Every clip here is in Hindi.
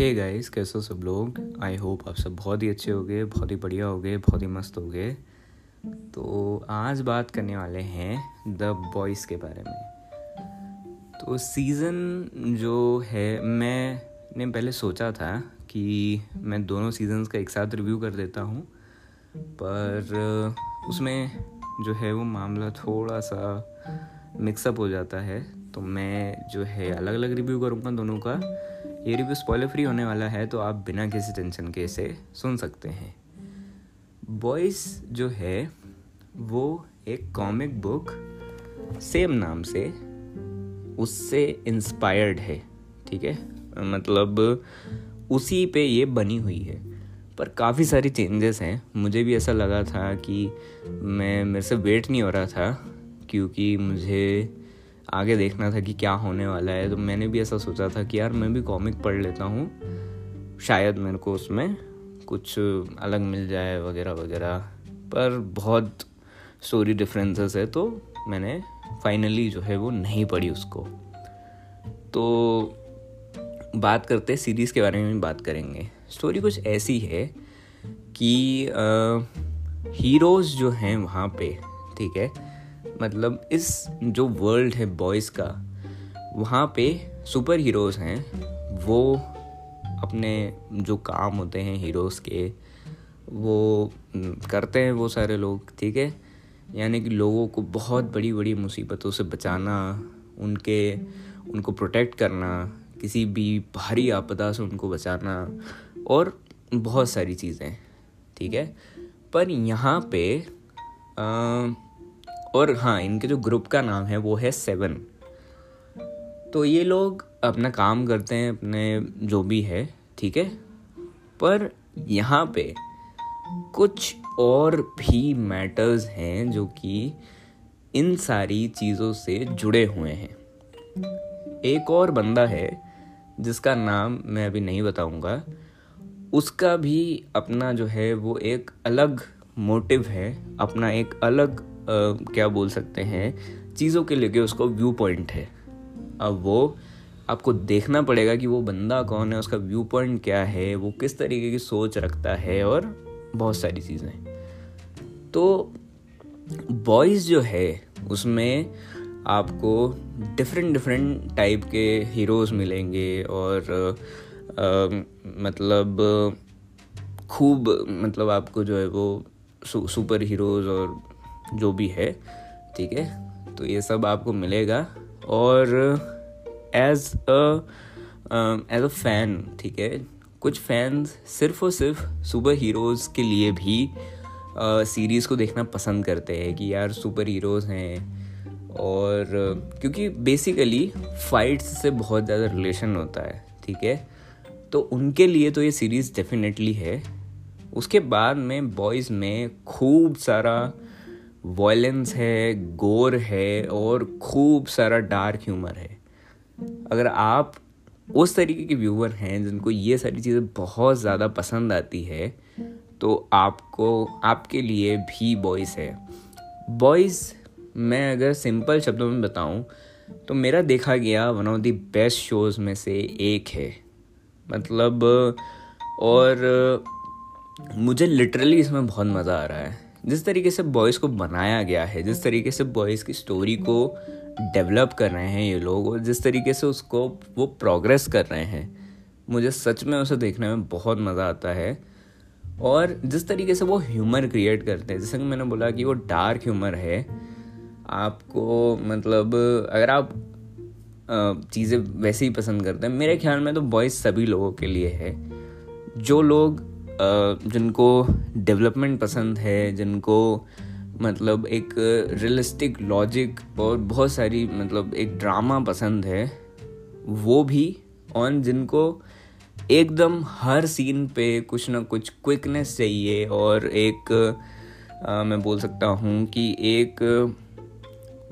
हे गाइस कैसे हो सब लोग? आई होप आप सब बहुत ही अच्छे हो गए बहुत ही बढ़िया हो गए बहुत ही मस्त हो गए तो आज बात करने वाले हैं द बॉयज़ के बारे में। तो सीज़न जो है, मैंने पहले सोचा था कि मैं दोनों सीजन्स का एक साथ रिव्यू कर देता हूँ। पर, उसमें जो है वो मामला थोड़ा सा मिक्सअप हो जाता है। तो मैं जो है अलग अलग रिव्यू करूँगा दोनों का। ये रिव्यू स्पॉइलर फ्री होने वाला है तो आप बिना किसी टेंशन के इसे सुन सकते हैं। बॉयस जो है, वो एक कॉमिक बुक सेम नाम से, उससे इंस्पायर्ड है, ठीक है? मतलब उसी पे ये बनी हुई है। पर काफ़ी सारी चेंजेस हैं। मुझे भी ऐसा लगा था कि मैं, मेरे से वेट नहीं हो रहा था, क्योंकि मुझे आगे देखना था कि क्या होने वाला है। तो मैंने भी ऐसा सोचा था कि यार, मैं भी कॉमिक पढ़ लेता हूँ। शायद मेरे को उसमें कुछ अलग मिल जाए वगैरह वगैरह। पर बहुत स्टोरी डिफरेंसेस है तो मैंने फाइनली जो है वो नहीं पढ़ी उसको। तो बात करते सीरीज़ के बारे में भी बात करेंगे। स्टोरी कुछ ऐसी है कि हीरोज़ जो हैं वहाँ पे, ठीक है मतलब इस जो वर्ल्ड है बॉयज़ का वहाँ पे सुपर हीरोज़ हैं वो अपने जो काम होते हैं हीरोज़ के वो करते हैं वो सारे लोग ठीक है? यानी कि लोगों को बहुत बड़ी बड़ी मुसीबतों से बचाना उनके उनको प्रोटेक्ट करना किसी भी भारी आपदा से उनको बचाना और बहुत सारी चीज़ें ठीक है? पर यहाँ पे आ, और हाँ इनके जो ग्रुप का नाम है, वो है सेवन तो ये लोग अपना काम करते हैं, अपने जो भी है, ठीक है? पर यहाँ पे कुछ और भी मैटर्स हैं जो कि इन सारी चीज़ों से जुड़े हुए हैं। एक और बंदा है, जिसका नाम मैं अभी नहीं बताऊँगा। उसका भी अपना जो है, वो एक अलग मोटिव है, अपना एक अलग क्या बोल सकते हैं चीज़ों के लेके उसको व्यू पॉइंट है। अब वो आपको देखना पड़ेगा कि वो बंदा कौन है उसका व्यू पॉइंट क्या है वो किस तरीके की सोच रखता है और बहुत सारी चीज़ें। तो बॉयज़ जो है उसमें आपको डिफरेंट डिफरेंट टाइप के हीरोज़ मिलेंगे और आ, मतलब खूब मतलब आपको जो है वो सुपर हीरोज़ और जो भी है ठीक है? तो ये सब आपको मिलेगा। और as a as a fan ठीक है? कुछ फैंस सिर्फ़ और सिर्फ़ सुपर हीरोज़ के लिए भी सीरीज़ uh, को देखना पसंद करते हैं कि यार सुपर हीरोज़ हैं। और uh, क्योंकि बेसिकली फाइट्स से बहुत ज़्यादा रिलेशन होता है ठीक है? तो उनके लिए तो ये सीरीज़ डेफिनेटली है। उसके बाद में बॉयज़ में खूब सारा वॉयलेंस है गोर है और खूब सारा डार्क ह्यूमर है। अगर आप उस तरीके के व्यूवर हैं जिनको ये सारी चीज़ें बहुत ज़्यादा पसंद आती है तो आपको, आपके लिए भी बॉयज़ है। बॉयज़ मैं अगर सिंपल शब्दों में बताऊँ तो मेरा देखा गया one of the best shows में से एक है। मतलब और मुझे लिटरली इसमें बहुत मज़ा आ रहा है। जिस तरीके से बॉयज़ को बनाया गया है, जिस तरीके से बॉयज़ की स्टोरी को डेवलप कर रहे हैं ये लोग और जिस तरीके से उसको वो प्रोग्रेस कर रहे हैं, मुझे सच में उसे देखने में बहुत मज़ा आता है। और जिस तरीके से वो ह्यूमर क्रिएट करते हैं, जैसे कि मैंने बोला कि वो डार्क ह्यूमर है, आपको मतलब अगर आप चीज़ें वैसे ही पसंद करते हैं, मेरे ख्याल में तो बॉयज़ सभी लोगों के लिए है। जो लोग जिनको डेवलपमेंट पसंद है जिनको मतलब एक रियलिस्टिक लॉजिक और बहुत सारी मतलब एक ड्रामा पसंद है वो भी और जिनको एकदम हर सीन पे कुछ ना कुछ क्विकनेस चाहिए और एक आ, मैं बोल सकता हूँ कि एक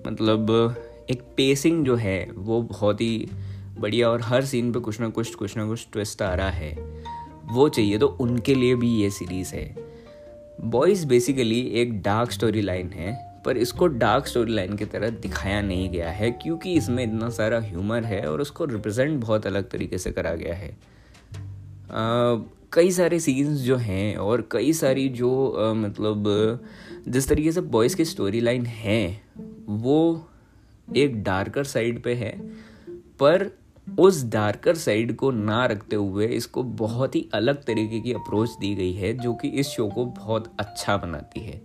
मतलब एक पेसिंग जो है वो बहुत ही बढ़िया और हर सीन पे कुछ ना कुछ कुछ ना कुछ ट्विस्ट आ रहा है। वो चाहिए तो उनके लिए भी ये सीरीज़ है। बॉयज़ बेसिकली एक डार्क स्टोरी लाइन है पर इसको डार्क स्टोरी लाइन की तरह दिखाया नहीं गया है क्योंकि इसमें इतना सारा ह्यूमर है और उसको रिप्रेजेंट बहुत अलग तरीके से करा गया है। कई सारे सीन्स जो हैं और कई सारी जो आ, मतलब जिस तरीके से बॉयज़ की स्टोरी लाइन है वो एक डार्कर साइड पे है पर उस डार्कर साइड को ना रखते हुए इसको बहुत ही अलग तरीके की अप्रोच दी गई है, जो कि इस शो को बहुत अच्छा बनाती है।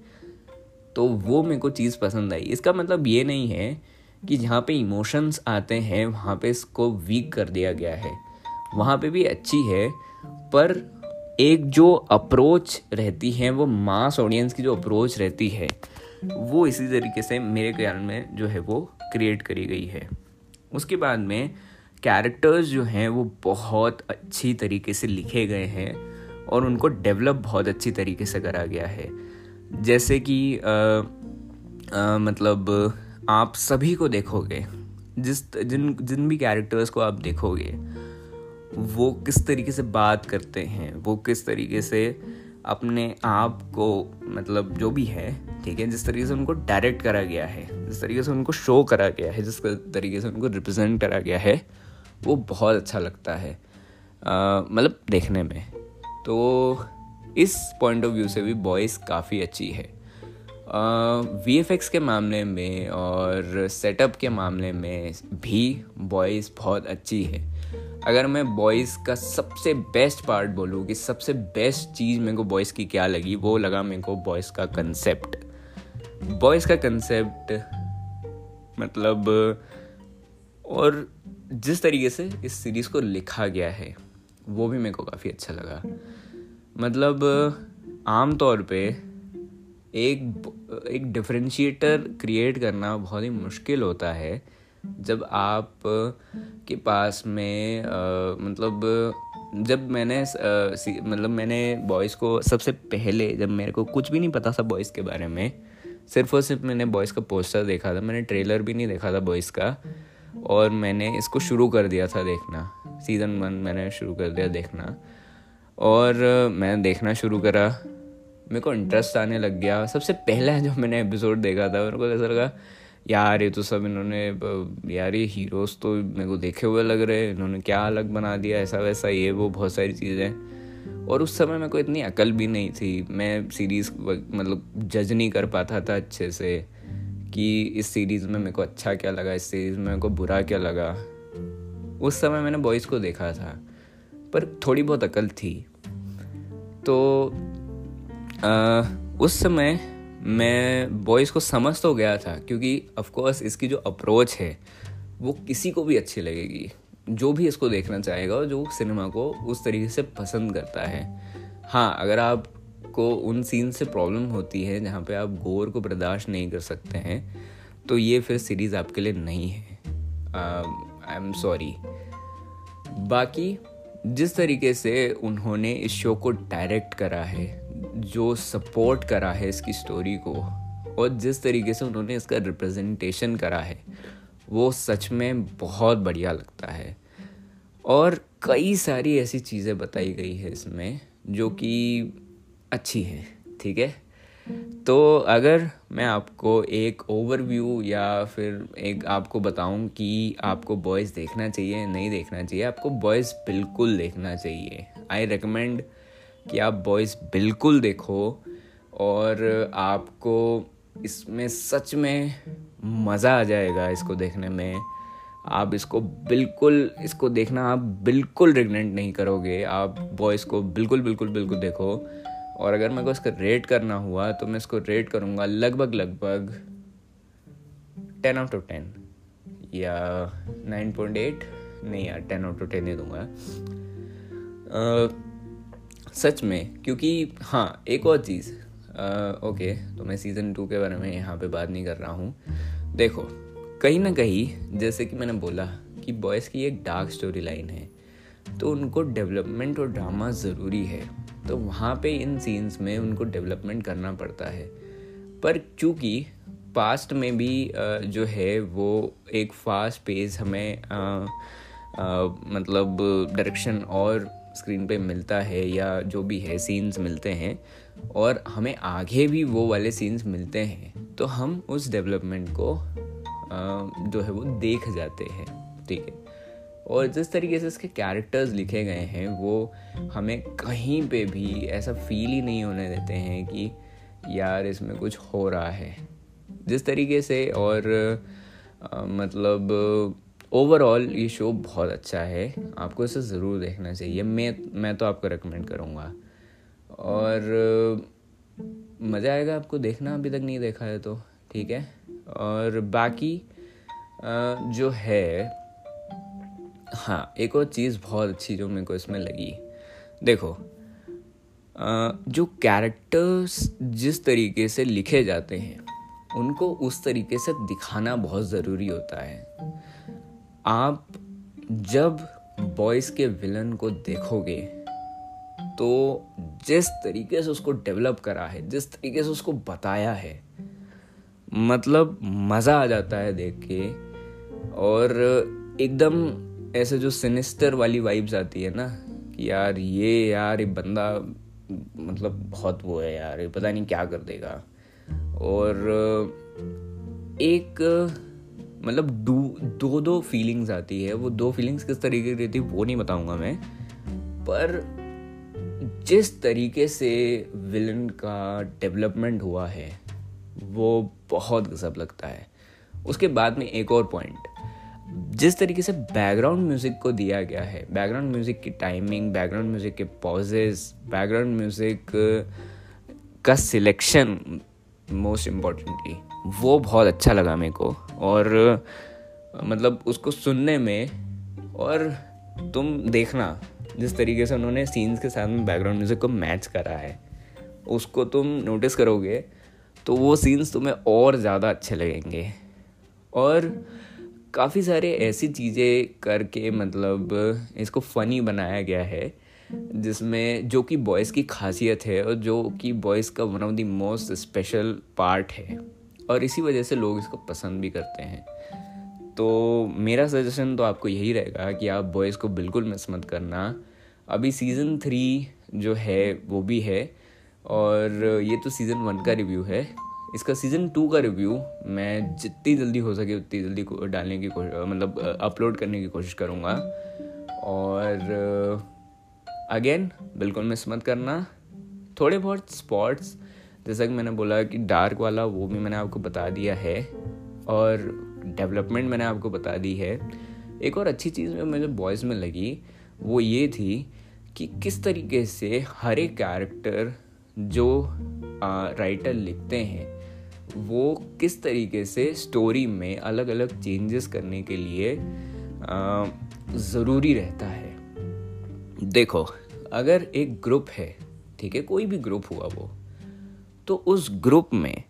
तो वो मेरे को चीज़ पसंद आई। इसका मतलब ये नहीं है कि जहाँ पे इमोशंस आते हैं, वहाँ पे इसको वीक कर दिया गया है। वहाँ पे भी अच्छी है, पर एक जो अप्रोच रहती है, वो मास ऑडियंस की जो अप्रोच रहती है, वो इसी तरीके से मेरे ख्याल में जो है वो क्रिएट करी गई है। उसके बाद में कैरेक्टर्स जो हैं, वो बहुत अच्छी तरीके से लिखे गए हैं और उनको डेवलप बहुत अच्छी तरीके से करा गया है। जैसे कि मतलब आप सभी को देखोगे, जिस, जिन जिन भी कैरेक्टर्स को आप देखोगे, वो किस तरीके से बात करते हैं, वो किस तरीके से अपने आप को मतलब जो भी है, ठीक है, जिस तरीके से उनको डायरेक्ट करा गया है, जिस तरीके से उनको शो करा गया है, जिस तरीके से उनको रिप्रेजेंट करा गया है वो बहुत अच्छा लगता है मतलब देखने में। तो इस पॉइंट ऑफ़ व्यू से भी बॉयज़ काफ़ी अच्छी है। वी एफ़ एक्स के मामले में और सेटअप के मामले में भी बॉयज़ बहुत अच्छी है। अगर मैं बॉयज़ का सबसे बेस्ट पार्ट बोलूँ कि सबसे बेस्ट चीज़ मेरे को बॉयज़ की क्या लगी, वो लगा मेरे को बॉयज़ का कंसेप्ट बॉयज़ का कंसेप्ट मतलब और जिस तरीके से इस सीरीज़ को लिखा गया है वो भी मेरे को काफ़ी अच्छा लगा। मतलब आम तौर पे एक एक डिफ्रेंशिएटर क्रिएट करना बहुत ही मुश्किल होता है जब आप के पास में आ, मतलब जब मैंने आ, मतलब मैंने बॉयज़ को सबसे पहले जब मेरे को कुछ भी नहीं पता था बॉयज़ के बारे में सिर्फ़ और सिर्फ़ मैंने बॉयज़ का पोस्टर देखा था मैंने ट्रेलर भी नहीं देखा था बॉयज़ का और मैंने इसको शुरू कर दिया था देखना। सीज़न वन मैंने शुरू कर दिया देखना। और मैं देखना शुरू करा। मेरे को इंटरेस्ट आने लग गया। सबसे पहला जो मैंने एपिसोड देखा था, मेरे को ऐसा लगा, यार, ये तो सब इन्होंने यार, ये हीरोज़ तो मेरे को देखे हुए लग रहे इन्होंने क्या अलग बना दिया, ऐसा वैसा, ये वो, बहुत सारी चीज़ें। और उस समय मेरे को इतनी अकल भी नहीं थी। मैं सीरीज़ मतलब जज नहीं कर पाता था अच्छे से। कि इस सीरीज़ में मेरे को अच्छा क्या लगा इस सीरीज़ में मेरे को बुरा क्या लगा। उस समय मैंने बॉयज़ को देखा था पर थोड़ी बहुत अकल थी। तो आ, उस समय मैं बॉयज़ को समझ तो गया था क्योंकि ऑफकोर्स इसकी जो अप्रोच है वो किसी को भी अच्छी लगेगी। जो भी इसको देखना चाहेगा जो सिनेमा को उस तरीके से पसंद करता है। हाँ अगर आपको उन सीन से प्रॉब्लम होती है जहाँ पे आप गोर को बर्दाश्त नहीं कर सकते हैं तो ये फिर सीरीज़ आपके लिए नहीं है। आई एम सॉरी बाकी, जिस तरीके से उन्होंने इस शो को डायरेक्ट करा है, जो सपोर्ट करा है इसकी स्टोरी को, और जिस तरीके से उन्होंने इसका रिप्रेजेंटेशन करा है, वो सच में बहुत बढ़िया लगता है। और कई सारी ऐसी चीज़ें बताई गई है इसमें, जो कि अच्छी है, ठीक है? तो अगर मैं आपको एक ओवरव्यू या फिर एक आपको बताऊँ कि आपको बॉयज़ देखना चाहिए, नहीं देखना चाहिए, आपको बॉयज़ बिल्कुल देखना चाहिए। आई रिकमेंड कि आप बॉयज़ बिल्कुल देखो और आपको इसमें सच में मज़ा आ जाएगा इसको देखने में। आप इसको बिल्कुल, इसको देखना आप बिल्कुल रिग्नेंट नहीं करोगे। आप बॉयज़ को बिल्कुल बिल्कुल बिल्कुल देखो। और अगर मेरे को इसका रेट करना हुआ तो मैं इसको रेट करूँगा लगभग लगभग टेन आउट ऑफ़ टेन या नाइन पॉइंट एट नहीं यार टेन आउट ऑफ़ टेन ही दूँगा। सच में, क्योंकि हाँ एक और चीज़ ओके तो मैं सीज़न टू के बारे में यहाँ पे बात नहीं कर रहा हूँ। देखो, कहीं ना कहीं, जैसे कि मैंने बोला कि बॉयज़ की एक डार्क स्टोरी लाइन है तो उनको डेवलपमेंट और ड्रामा ज़रूरी है। तो वहाँ पे इन सीन्स में उनको डेवलपमेंट करना पड़ता है। पर चूँकि पास्ट में भी जो है वो एक फास्ट पेज हमें आ, आ, मतलब डायरेक्शन और स्क्रीन पे मिलता है या जो भी है सीन्स मिलते हैं और हमें आगे भी वो वाले सीन्स मिलते हैं तो हम उस डेवलपमेंट को जो है वो देख जाते हैं। ठीक है। और जिस तरीके से इसके कैरेक्टर्स लिखे गए हैं वो हमें कहीं पे भी ऐसा फील ही नहीं होने देते हैं कि यार इसमें कुछ हो रहा है। जिस तरीके से और आ, मतलब ओवरऑल ये शो बहुत अच्छा है। आपको इसे ज़रूर देखना चाहिए। मैं मैं तो आपको रेकमेंड करूँगा। और मज़ा आएगा आपको देखना। अभी तक नहीं देखा है तो ठीक है? और बाकी जो है हाँ एक और चीज़ बहुत अच्छी जो मेरे को इसमें लगी। देखो जो कैरेक्टर्स जिस तरीके से लिखे जाते हैं, उनको उस तरीके से दिखाना बहुत ज़रूरी होता है। आप जब बॉयज़ के विलन को देखोगे तो जिस तरीके से उसको डेवलप करा है, जिस तरीके से उसको बताया है मतलब मज़ा आ जाता है देख के। और एकदम ऐसे जो सिनिस्टर वाली वाइब्स आती है ना, कि यार ये यार ये बंदा मतलब बहुत वो है यार, ये पता नहीं क्या कर देगा। और, एक मतलब दो दो दो फीलिंग्स आती है। वो दो फीलिंग्स किस तरीके की रहती है, वो नहीं बताऊँगा मैं। पर जिस तरीके से विलन का डेवलपमेंट हुआ है, वो बहुत गजब लगता है। उसके बाद में एक और पॉइंट जिस तरीके से बैकग्राउंड म्यूज़िक को दिया गया है बैकग्राउंड म्यूज़िक की टाइमिंग बैकग्राउंड म्यूज़िक के पॉजेस बैकग्राउंड म्यूज़िक का सिलेक्शन मोस्ट इम्पॉर्टेंटली वो बहुत अच्छा लगा मेरे को। और मतलब उसको सुनने में और तुम देखना, जिस तरीके से उन्होंने सीन्स के साथ में बैकग्राउंड म्यूज़िक को मैच करा है, उसको तुम नोटिस करोगे तो वो सीन्स तुम्हें और ज़्यादा अच्छे लगेंगे। और काफ़ी सारे ऐसी चीज़ें करके मतलब इसको फ़नी बनाया गया है, जिसमें जो कि बॉयज़ की खासियत है और जो कि बॉयज़ का one of the most special part है। और इसी वजह से लोग इसको पसंद भी करते हैं। तो मेरा सजेशन तो आपको यही रहेगा कि आप बॉयज़ को बिल्कुल मिस मत करना। अभी सीज़न थ्री जो है, वो भी है। और ये तो सीज़न वन का रिव्यू है। इसका सीज़न टू का रिव्यू मैं जितनी जल्दी हो सके उतनी जल्दी डालने की मतलब अपलोड करने की कोशिश करूँगा। और अगेन बिल्कुल मिस मत करना। थोड़े बहुत स्पॉट्स जैसा कि मैंने बोला कि डार्क वाला वो भी मैंने आपको बता दिया है। और डेवलपमेंट मैंने आपको बता दी है। एक और अच्छी चीज़ जो मुझे बॉयज़ में लगी वो ये थी कि किस तरीके से हर एक कैरेक्टर जो आ, राइटर लिखते हैं वो किस तरीके से स्टोरी में अलग अलग चेंजेस करने के लिए ज़रूरी रहता है? देखो, अगर एक ग्रुप है, ठीक है, कोई भी ग्रुप हुआ वो तो उस ग्रुप में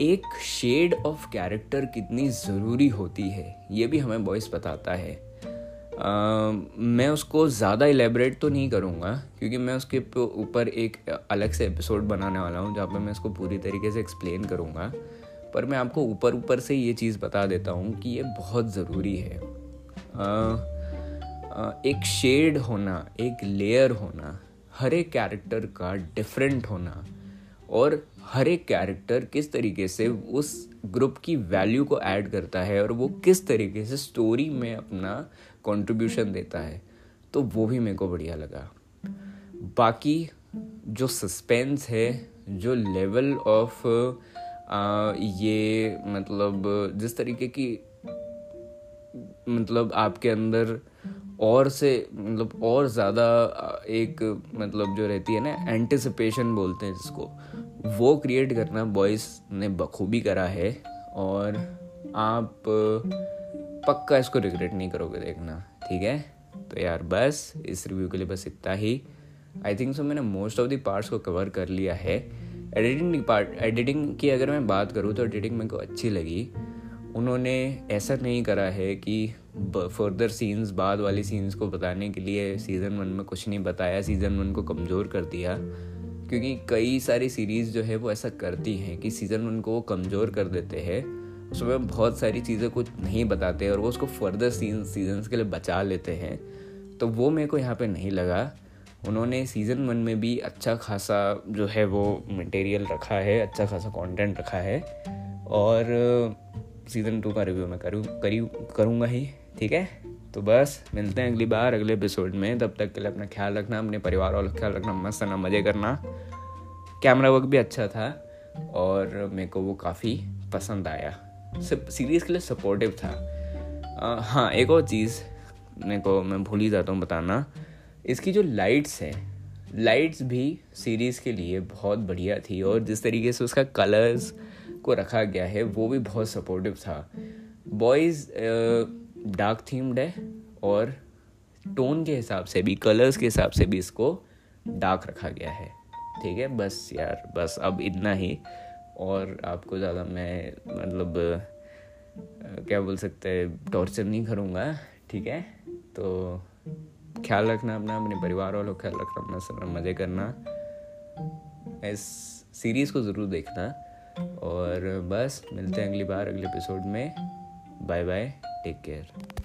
एक शेड ऑफ़ कैरेक्टर कितनी ज़रूरी होती है, ये भी हमें बॉयस बताता है। मैं उसको ज़्यादा एलेबरेट तो नहीं करूँगा, क्योंकि मैं उसके ऊपर एक अलग से एपिसोड बनाने वाला हूँ, जहाँ पर मैं इसको पूरी तरीके से एक्सप्लेन करूँगा। पर मैं आपको ऊपर ऊपर से ये चीज़ बता देता हूँ कि ये बहुत ज़रूरी है। एक शेड होना, एक लेयर होना, हर एक कैरेक्टर का डिफरेंट होना, और हर एक कैरेक्टर किस तरीके से उस ग्रुप की वैल्यू को ऐड करता है, और वो किस तरीके से स्टोरी में अपना कंट्रीब्यूशन देता है तो वो भी मेरे को बढ़िया लगा। बाकी जो सस्पेंस है जो लेवल ऑफ़ ये मतलब जिस तरीके की मतलब आपके अंदर और से मतलब और ज़्यादा एक मतलब जो रहती है ना एंटिसिपेशन बोलते हैं जिसको वो क्रिएट करना बॉयज़ ने बखूबी करा है। और आप पक्का इसको रिग्रेट नहीं करोगे देखना, ठीक है? तो यार बस, इस रिव्यू के लिए बस इतना ही। आई थिंक सो मैंने मोस्ट ऑफ़ द पार्ट्स को कवर कर लिया है। एडिटिंग पार्ट एडिटिंग की अगर मैं बात करूँ तो एडिटिंग मेरे को अच्छी लगी। उन्होंने ऐसा नहीं करा है कि फर्दर सीन्स बाद वाली सीन्स को बताने के लिए सीज़न वन में कुछ नहीं बताया सीज़न वन को कमज़ोर कर दिया। क्योंकि कई सारी सीरीज़ जो है वो ऐसा करती हैं कि सीज़न वन को वो कमज़ोर कर देते हैं। उसमें बहुत सारी चीज़ें कुछ नहीं बताते और वो उसको फर्दर सीन सीजन्स के लिए बचा लेते हैं। तो वो मेरे को यहाँ पे नहीं लगा। उन्होंने सीज़न वन में भी अच्छा खासा जो है वो मटेरियल रखा है अच्छा खासा कंटेंट रखा है। और सीज़न टू का रिव्यू मैं करूँ, करी, करूँगा ही, ठीक है? तो बस, मिलते हैं अगली बार, अगले एपिसोड में। तब तक के लिए अपना ख्याल रखना, अपने परिवार वालों का ख्याल रखना, मस्त ना, मज़े करना। कैमरा वर्क भी अच्छा था और मेरे को वो काफ़ी पसंद आया। सीरीज़ के लिए सपोर्टिव था। आ, हाँ एक और चीज़ मेरे को मैं भूल ही जाता हूँ बताना। इसकी जो लाइट्स है लाइट्स भी सीरीज़ के लिए बहुत बढ़िया थी और जिस तरीके से उसका कलर्स को रखा गया है वो भी बहुत सपोर्टिव था। बॉयज़ डार्क थीम्ड है और टोन के हिसाब से भी कलर्स के हिसाब से भी इसको डार्क रखा गया है। ठीक है? बस यार बस अब इतना ही। और आपको ज़्यादा मैं मतलब क्या बोल सकते हैं टॉर्चर नहीं करूँगा, ठीक है? तो ख्याल रखना अपना, अपने परिवार वालों का ख्याल रखना अपना, सब मज़े करना। इस सीरीज़ को ज़रूर देखना। और बस, मिलते हैं अगली बार, अगले एपिसोड में। Bye bye take care